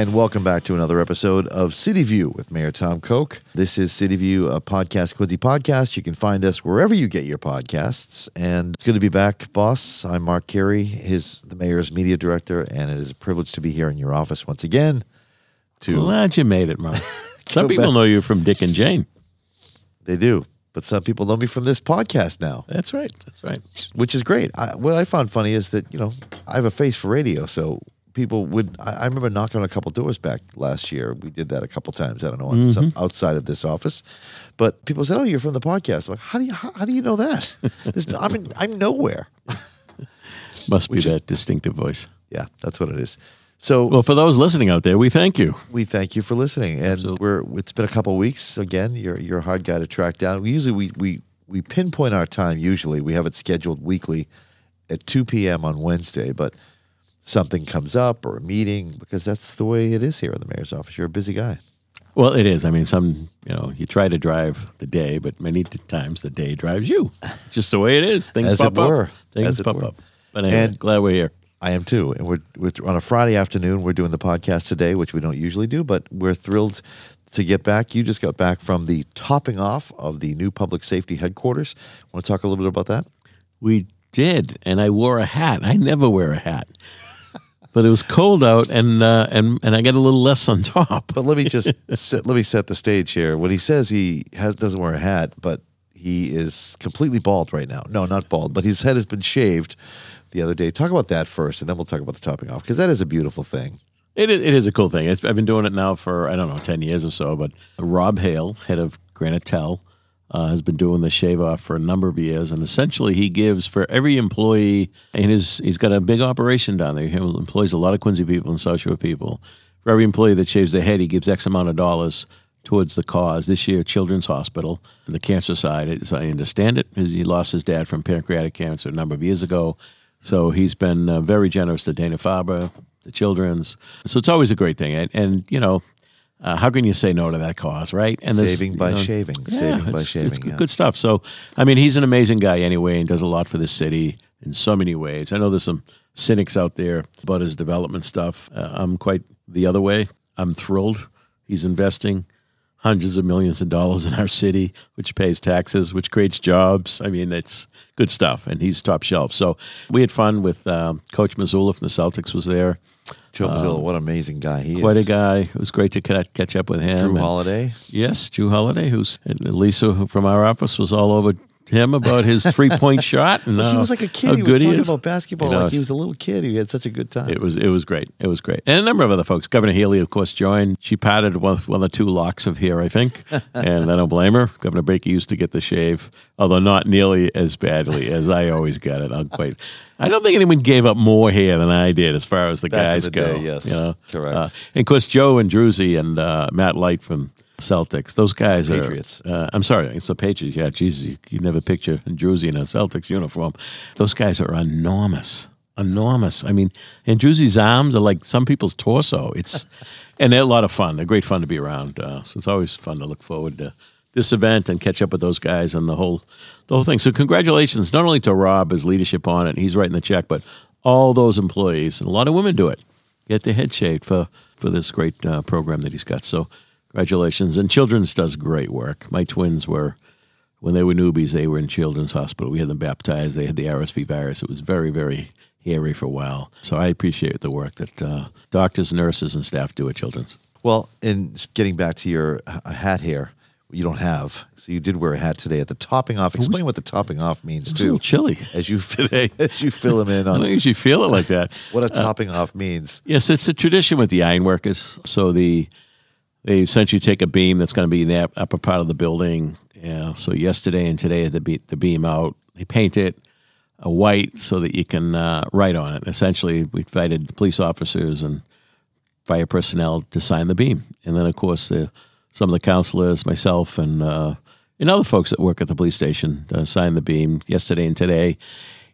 and welcome back to another episode of City View with Mayor Tom Koch. This is City View, a podcast, Quincy podcast. You can find us wherever you get your podcasts, and it's good to be back, boss. I'm Mark Carey, his the mayor's media director, and it is a privilege to be here in your office once again. To Glad you made it, Mark. Some people back. know you from Dick and Jane. they do, but some people know me from this podcast now, That's right. That's right. which is great. I, what I found funny is that you know I have a face for radio, so people would. I, I remember knocking on a couple doors back last year. We did that a couple times. I don't know on some, mm-hmm. outside of this office, but people said, "Oh, you're from the podcast." I'm like, how do you how, how do you know that? There's I'm in, I'm nowhere. Must be Which is- that distinctive voice. Yeah, that's what it is. So Well, for those listening out there, we thank you. we thank you for listening, and Absolutely. we're it's been a couple weeks. Again, you're you're a hard guy to track down. We usually we we we pinpoint our time. Usually, we have it scheduled weekly at two p.m. on Wednesday, but something comes up or a meeting because that's the way it is here in the mayor's office. You're a busy guy. Well, it is. I mean, some, you know, you try to drive the day, but many times the day drives you. It's just the way it is. Things As it pop up. Things As it pop were. up. But anyway, And- glad we're here. I am too, and we're, we're on a Friday afternoon. We're doing the podcast today, which we don't usually do, but we're thrilled to get back. You just got back from the topping off of the new public safety headquarters. Want to talk a little bit about that? We did, and I wore a hat. I never wear a hat. But it was cold out, and uh, and and I got a little less on top. But let me just set, let me set the stage here. When he says he has doesn't wear a hat, but he is completely bald right now. No, not bald, but his head has been shaved the other day. Talk about that first, and then we'll talk about the topping off because that is a beautiful thing. It is, it is a cool thing. It's, I've been doing it now for I don't know ten years or so. But Rob Hale, head of Granite Tel, uh, has been doing the shave off for a number of years, and essentially he gives for every employee, and his he's got a big operation down there. He employs a lot of Quincy people and South Shore people. For every employee that shaves their head, he gives X amount of dollars towards the cause. This year, Children's Hospital, and the cancer side, as I understand it, he lost his dad from pancreatic cancer a number of years ago. So he's been uh, very generous to Dana Farber, the Children's. So it's always a great thing. And, and you know, uh, how can you say no to that cause, right? And this, Saving you by know, shaving. yeah, Saving by shaving, It's good, yeah. good stuff. So, I mean, he's an amazing guy anyway and does a lot for the city in so many ways. I know there's some cynics out there about his development stuff. Uh, I'm quite the other way. I'm thrilled. He's investing hundreds of millions of dollars in our city, which pays taxes, which creates jobs. I mean, that's good stuff, and he's top shelf. So we had fun with um, Coach Mazzulla from the Celtics was there. Joe Mazzulla, what an amazing guy he Um, Quite a guy. It was great to catch catch up with him. Jrue And- Holiday. Yes, Jrue Holiday, who's and Lisa who- from our office was all over him about his three point shot. And he was like a kid. He was talking is. about basketball You know, like he was a little kid. He had such a good time. It was it was great. It was great, and a number of other folks. Governor Healey, of course, joined. She patted one, one or two locks of hair, I think, and I don't blame her. Governor Baker used to get the shave, although not nearly as badly as I always got it. I'm quite. I don't think anyone gave up more hair than I did, as far as the Back guys the go. day, yes. you know? Correct. Uh, and of course, Joe Andruzzi and uh, Matt Light from Celtics. Those guys Patriots. are. Uh, I'm sorry, it's the Patriots. Yeah, Jesus, you, you never picture Druzy in a Celtics uniform. Those guys are enormous, enormous. I mean, and Druzy's arms are like some people's torso. It's and they're a lot of fun. They're great fun to be around. Uh, so it's always fun to look forward to this event and catch up with those guys and the whole the whole thing. So congratulations, not only to Rob his leadership on it, he's writing the check, but all those employees and a lot of women do it. Get their head shaved for for this great uh, program that he's got. So congratulations. And Children's does great work. My twins were when they were newbies, they were in Children's Hospital. We had them baptized. They had the RSV virus. It was very, very hairy for a while. So I appreciate the work that uh, doctors, nurses, and staff do at Children's. Well, in getting back to your hat here, you don't have. So you did wear a hat today at the topping off. Explain what the topping off means It's a little too, chilly. as you as you fill them in I don't on usually feel it like that. what a topping off means. Yes, it's a tradition with the ironworkers. So the they essentially take a beam that's going to be in the upper part of the building. Yeah. So yesterday and today they beat the beam out. They paint it uh, white so that you can uh, write on it. Essentially, we invited the police officers and fire personnel to sign the beam, and then of course the some of the councilors, myself, and uh, and other folks that work at the police station uh, signed the beam yesterday and today.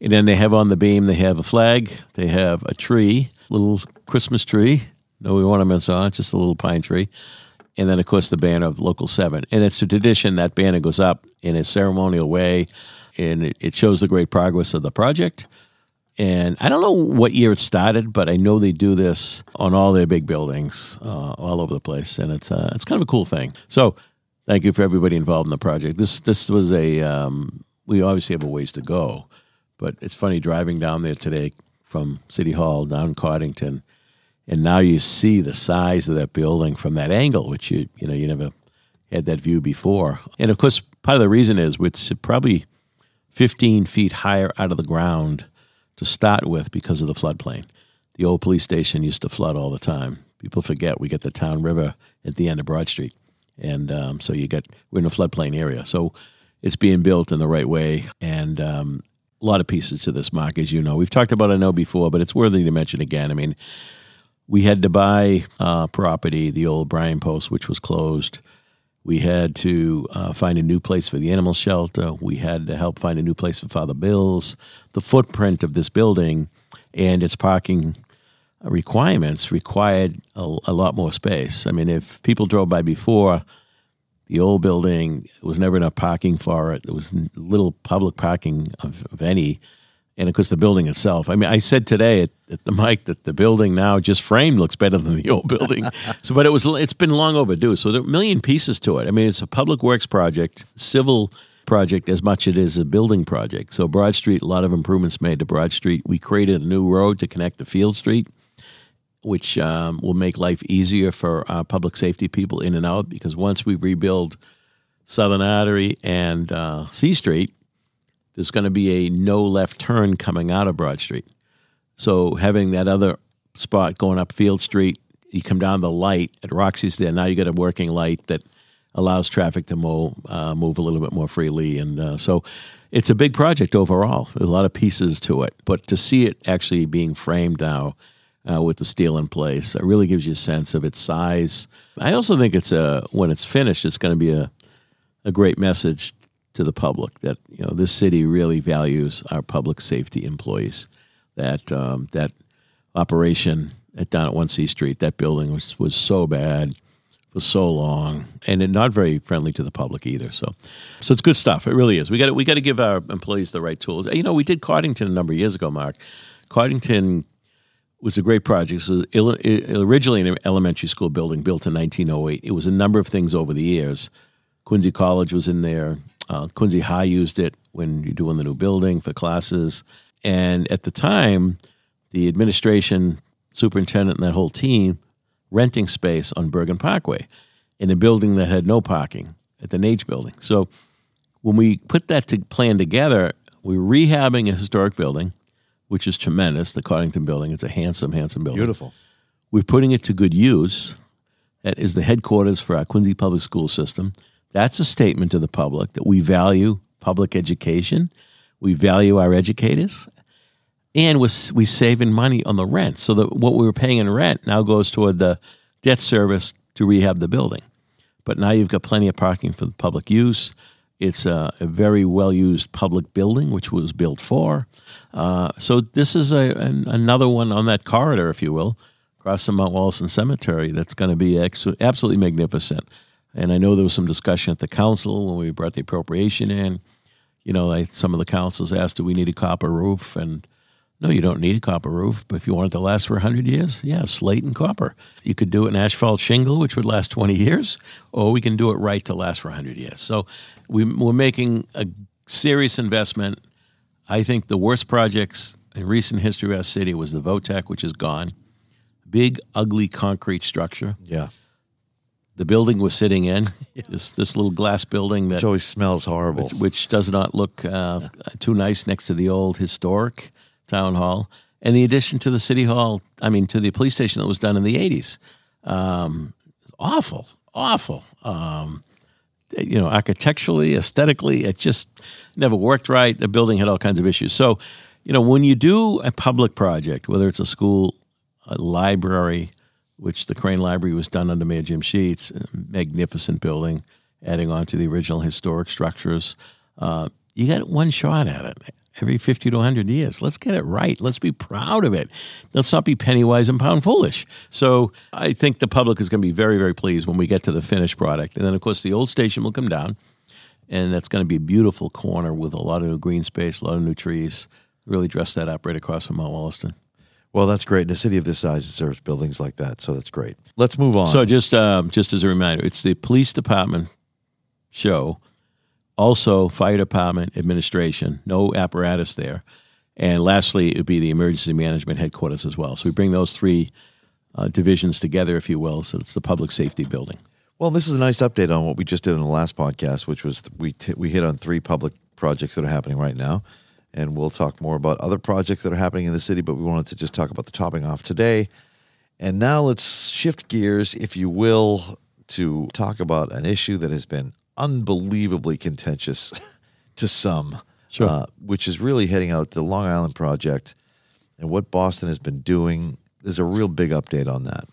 And then they have on the beam, they have a flag, they have a tree, little Christmas tree, no ornaments on just a little pine tree. And then, of course, the banner of Local 7. And it's a tradition that banner goes up in a ceremonial way, and it, it shows the great progress of the project. And I don't know what year it started, but I know they do this on all their big buildings uh, all over the place, and it's uh, it's kind of a cool thing. So, thank you for everybody involved in the project. This this was a um, we obviously have a ways to go, but it's funny driving down there today from City Hall down Coddington, and now you see the size of that building from that angle, which you you know you never had that view before. And of course, part of the reason is it's probably 15 feet higher out of the ground to start with because of the floodplain. The old police station used to flood all the time. People forget we get the town river at the end of Broad Street, and um, so you get we're in a floodplain area. So it's being built in the right way, and um, a lot of pieces to this, Mark, as you know. We've talked about I know before, but it's worthy to mention again. I mean, we had to buy uh, property, the old Bryan Post, which was closed. We had to uh, find a new place for the animal shelter. We had to help find a new place for Father Bills. The footprint of this building and its parking requirements required a, a lot more space. I mean, if people drove by before, the old building was never enough parking for it. There was little public parking of, of any and of course the building itself. I mean, I said today at, at, the mic that the building now just framed looks better than the old building. so, but it was it's been long overdue. So there are a million pieces to it. I mean, it's a public works project, civil project as much as it is a building project. So Broad Street, a lot of improvements made to Broad Street. We created a new road to connect to Field Street. Which um, will make life easier for our public safety people in and out because once we rebuild Southern Artery and uh, C Street, there's going to be a no left turn coming out of Broad Street. So having that other spot going up Field Street, you come down the light at Roxy's there. Now you got a working light that allows traffic to move, uh, move a little bit more freely. And uh, so it's a big project overall. There's a lot of pieces to it. But to see it actually being framed now uh, with the steel in place, it really gives you a sense of its size. I also think it's a, when it's finished, it's going to be a, a great message to the public that you know this city really values our public safety employees. That um, that operation at down at One C Street, that building was was so bad for so long, and not very friendly to the public either. So, so it's good stuff. It really is. We got we got to give our employees the right tools. You know, we did Coddington a number of years ago, Mark. Coddington was a great project. So originally an elementary school building built in 1908. It was a number of things over the years. Quincy College was in there. Uh, Quincy High used it when you're doing the new building for classes. And at the time, the administration, superintendent, and that whole team renting space on Burgin Parkway in a building that had no parking at the NAGE building. So when we put that to plan together, we're rehabbing a historic building, which is tremendous, the Coddington building. It's a handsome, handsome building. Beautiful. We're putting it to good use. That is the headquarters for our Quincy Public School System. That's a statement to the public that we value public education, we value our educators, and we're, we saving money on the rent. So that what we were paying in rent now goes toward the debt service to rehab the building. But now you've got plenty of parking for the public use. It's a, a very well used public building, which was built for. Uh, so this is a, an, another one on that corridor, if you will, across the Mount Wollaston Cemetery that's going to be ex- absolutely magnificent. And I know there was some discussion at the council when we brought the appropriation in. You know, like some of the councils asked, do we need a copper roof? And no, you don't need a copper roof. But if you want it to last for 100 years, yeah, slate and copper. You could do it in asphalt shingle, which would last 20 years, or we can do it right to last for 100 years. So we, we're making a serious investment. I think the worst projects in recent history of our city was the Votech, which is gone. Big, ugly concrete structure. Yeah the building was sitting in. yeah. This this little glass building that which always smells horrible, which, which does not look uh, too nice next to the old historic town hall. And the addition to the city hall, I mean, to the police station that was done in the eighties, um, awful, awful. Um, you know, architecturally, aesthetically, it just never worked right. The building had all kinds of issues. So, you know, when you do a public project, whether it's a school, a library, which the Crane Library was done under Mayor Jim Sheets. magnificent building, adding on to the original historic structures. Uh, you got one shot at it every 50 to 100 years. Let's get it right. Let's be proud of it. Let's not be penny wise and pound foolish. So I think the public is going to be very, very pleased when we get to the finished product. And then, of course, the old station will come down, and that's going to be a beautiful corner with a lot of new green space, a lot of new trees. really dress that up right across from Mount Wollaston. Well, that's great. In a city of this size, it serves buildings like that, so that's great. Let's move on. So just um, just as a reminder, it's the police department show, also fire department administration, no apparatus there, and lastly, it would be the emergency management headquarters as well. So we bring those three uh, divisions together, if you will. So it's the public safety building. Well, this is a nice update on what we just did in the last podcast, which was we t- we hit on three public projects that are happening right now, and we'll talk more about other projects that are happening in the city. But we wanted to just talk about the topping off today, and now let's shift gears, if you will, to talk about an issue that has been unbelievably contentious to some, Sure. uh, which is really heading out the Long Island project and what Boston has been doing. There's a real big update on that.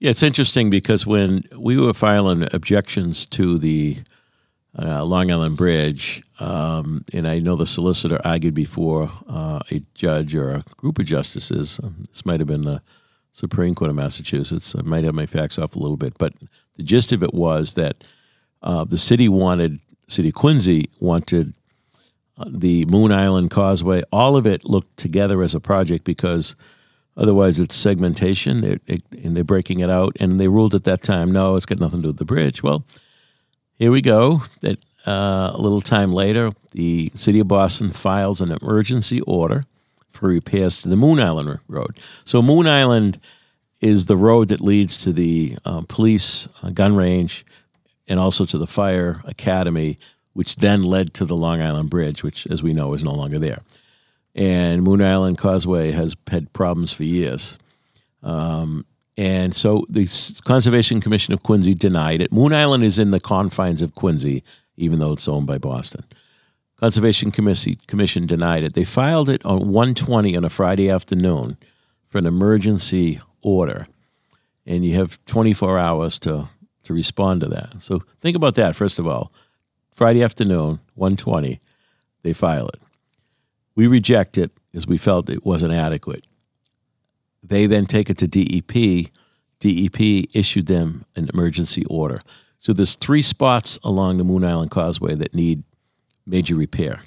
Yeah, it's interesting because when we were filing objections to the uh, Long Island Bridge, um, and I know the solicitor argued before uh, a judge or a group of justices. Um, this might have been the Supreme Court of Massachusetts. I might have my facts off a little bit, but the gist of it was that uh, the city wanted, City of Quincy wanted uh, the Moon Island Causeway, all of it looked together as a project because Otherwise, it's segmentation, it, it, and they're breaking it out. And they ruled at that time, no, it's got nothing to do with the bridge. Well, here we go. That uh, a little time later, the city of Boston files an emergency order for repairs to the Moon Island Road. So Moon Island is the road that leads to the uh, police uh, gun range and also to the fire academy, which then led to the Long Island Bridge, which, as we know, is no longer there and Moon Island Causeway has had problems for years. Um, and so the Conservation Commission of Quincy denied it. Moon Island is in the confines of Quincy, even though it's owned by Boston. Conservation Commission, denied it. They filed it on 120 on a Friday afternoon for an emergency order, and you have 24 hours to to respond to that. So think about that first of all. Friday afternoon, 120, they file it. We reject it because we felt it wasn't adequate. They then take it to DEP. DEP issued them an emergency order. So there's three spots along the Moon Island Causeway that need major repair.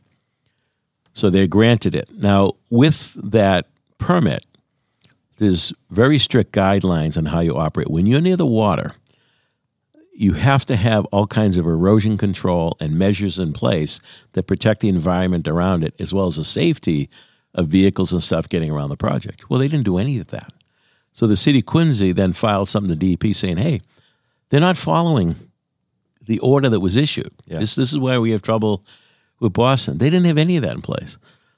So they granted it. Now, with that permit, there's very strict guidelines on how you operate. When you're near the water, you have to have all kinds of erosion control and measures in place that protect the environment around it, as well as the safety of vehicles and stuff getting around the project. Well, they didn't do any of that. So the city of Quincy then filed something to DEP saying, hey, they're not following the order that was issued. Yeah. This, this is why we have trouble with Boston. They didn't have any of that in place.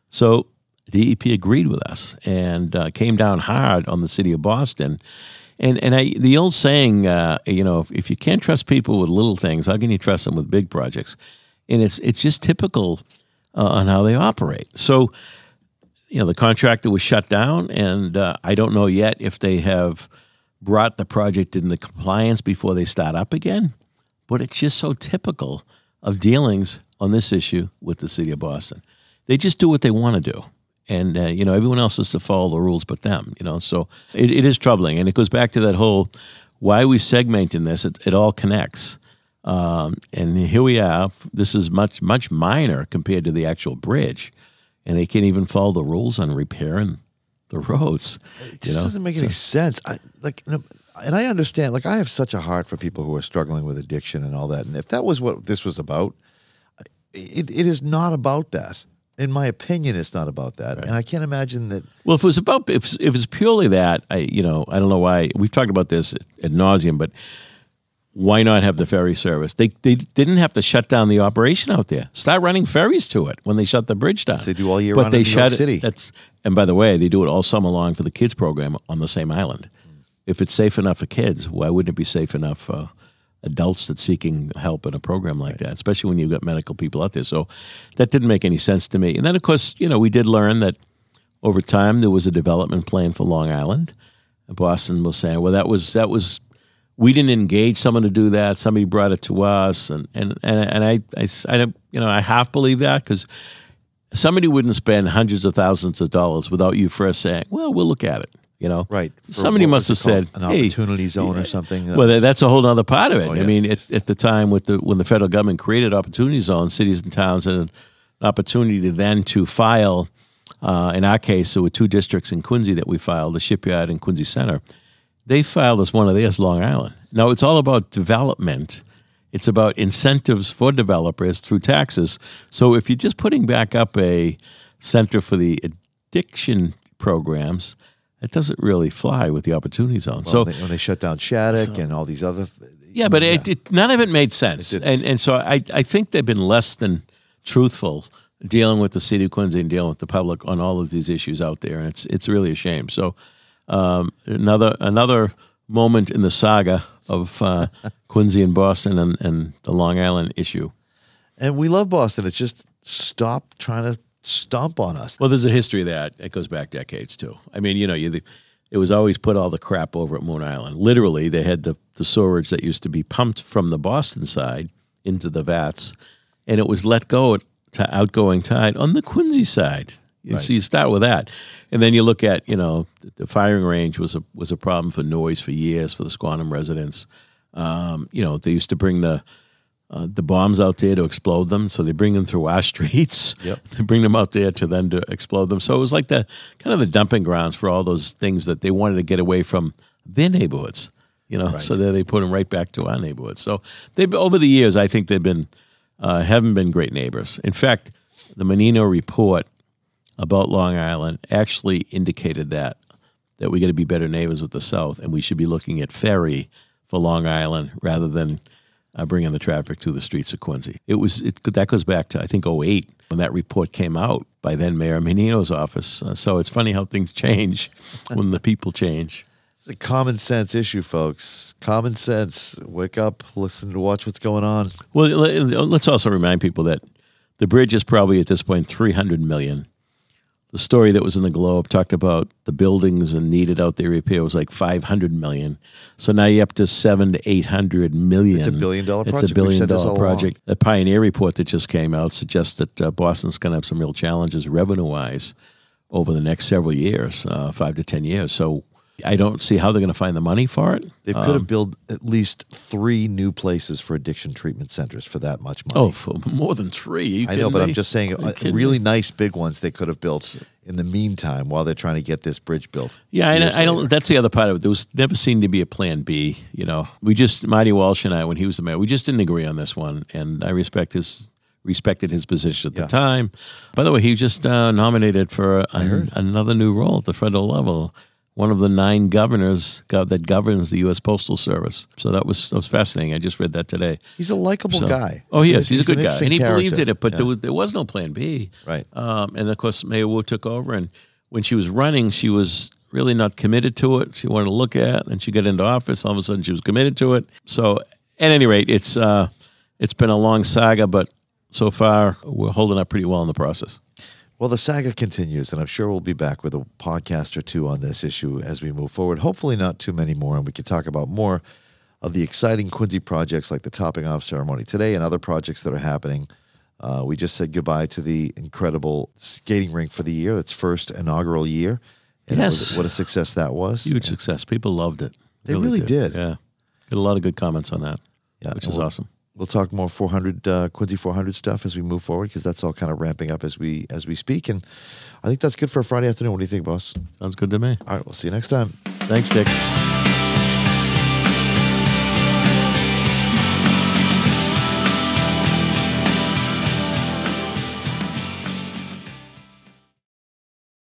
So DEP agreed with us and uh, came down hard on the city of Boston. And and I, the old saying, uh, you know, if, if you can't trust people with little things, how can you trust them with big projects? And it's it's just typical uh, on how they operate. So, you know, the contractor was shut down, and uh, I don't know yet if they have brought the project into compliance before they start up again. But it's just so typical of dealings on this issue with the city of Boston. They just do what they want to do and uh, you know everyone else has to follow the rules but them you know so it, it is troubling and it goes back to that whole why we segmenting this it, it all connects um, and here we are this is much much minor compared to the actual bridge and they can't even follow the rules on repairing the roads It you just know doesn't make any sense. I like, and I understand. Like, I have such a heart for people who are struggling with addiction and all that. And if that was what this was about, it, it is not about that. In my opinion, it's not about that. And I can't imagine that. Well, if it was about if if it's purely that, I you know I don't know why we've talked about this at nauseum, but why not have the ferry service? They they didn't have to shut down the operation out there. Start running ferries to it when they shut the bridge down. They do all year but round they shut it- City. That's and by the way, they do it all summer long for the kids program on the same island. If it's safe enough for kids, why wouldn't it be safe enough for adults that's seeking help in a program like that? Especially when you've got medical people out there. So that didn't make any sense to me. And then of course, you know, we did learn that over time there was a development plan for Long Island. And Boston was saying, well, that was that was we didn't engage someone to do that. Somebody brought it to us, and and and, and I, I, I don't- you know I half believe that because somebody wouldn't spend hundreds of thousands of dollars without you first saying, well, we'll look at it. You know, Right. For- Somebody must have said, an hey, opportunity zone or something. well, that- that's a whole other part of it. Oh, I mean, at, at the time with the when the federal government created opportunity zones, cities and towns had an opportunity to then to file Uh, in our case, there were two districts in Quincy that we filed, the Shipyard and Quincy Center. They filed as one of theirs, Long Island. Now, it's all about development. It's about incentives for developers through taxes. So if you're just putting back up a center for the addiction programs, it doesn't really fly with the opportunity zone. Well, so when they, when they shut down Shattuck and all these other. Th- yeah, but It, it, none of it made sense, It and and so I I think they've been less than truthful dealing with the city of Quincy and dealing with the public on all of these issues out there, and it's it's really a shame. So um, another another moment in the saga of uh, Quincy and Boston and, and the Long Island issue. and we love Boston. It's just stop trying to stomp on us. Well, there's a history of that. It goes back decades too. I mean, you know, you it was always put all the crap over at Moon Island. Literally, they had the the sewerage that used to be pumped from the Boston side into the vats, and it was let go to outgoing tide on the Quincy side. You Right. So you start with that, and then you look at you know the- firing range was a was a problem for noise for years for the Squantum residents. Um, you know they used to bring the uh, the bombs out there to explode them. So they bring them through our streets. Yep. They bring them out there to then to explode them. So it was like the kind of the dumping grounds for all those things that they wanted to get away from their neighborhoods. You know, Right. so then they put them right back to our neighborhoods. So they've over the years, I think they've been uh, haven't been great neighbors. In fact, the Menino report about Long Island actually indicated that that we got to be better neighbors with the South, and we should be looking at ferry for Long Island rather than uh, bringing the traffic to the streets of Quincy. It was it, that goes back to I think 08 when that report came out by then Mayor Menino's office. Uh, so it's funny how things change when the people change. It's a common sense issue, folks. Common sense. Wake up, listen to watch what's going on. Well, let's also remind people that the bridge is probably at this point 300 million. The story that was in the Globe talked about the buildings and needed out there repair was like 500 million. So now you're up to seven to 800 million. It's a billion dollar project. It's a billion dollar project. The Pioneer report that just came out suggests that uh, Boston's going to have some real challenges revenue wise over the next several years, uh, five to 10 years. So I don't see how they're going to find the money for it. They could have built at least three new places for addiction treatment centers for that much money. Oh, for more than three. You I know, but I'm just saying, uh, really me? nice big ones they could have built in the meantime while they're trying to get this bridge built. Yeah, I, I don't. That's the other part of it. There was never seemed to be a plan B. You know, we just Marty Walsh and I, when he was the mayor, we just didn't agree on this one, and I respect his respected his position at Yeah. the time. By the way, he just uh, nominated for an, another new role at the federal level. One of the nine governors that governs the U.S. Postal Service. So that was that was fascinating. I just read that today. He's a likable So- guy. Oh, he is. He's, a an good guy, and he believed in it. But Yeah. there, was, there was no plan B. Right. Um, and of course, Mayor Wu took over, and when she was running, she was really not committed to it. She wanted to look at, and she got into office. All of a sudden, she was committed to it. So, at any rate, it's uh, it's been a long saga, but so far we're holding up pretty well in the process. Well, the saga continues, and I'm sure we'll be back with a podcast or two on this issue as we move forward. Hopefully, not too many more, and we can talk about more of the exciting Quincy projects like the topping off ceremony today and other projects that are happening. Uh, we just said goodbye to the incredible skating rink for the year, its first inaugural year. And Yes. what, what a success that was. Huge success. People loved it. They really did. Yeah, got a lot of good comments on that, Yeah, which and is we'll- awesome. We'll talk more 400 uh, Quincy 400 stuff as we move forward because that's all kind of ramping up as we as we speak. And I think that's good for a Friday afternoon. What do you think, boss? Sounds good to me. All right, we'll see you next time. Thanks, Dick.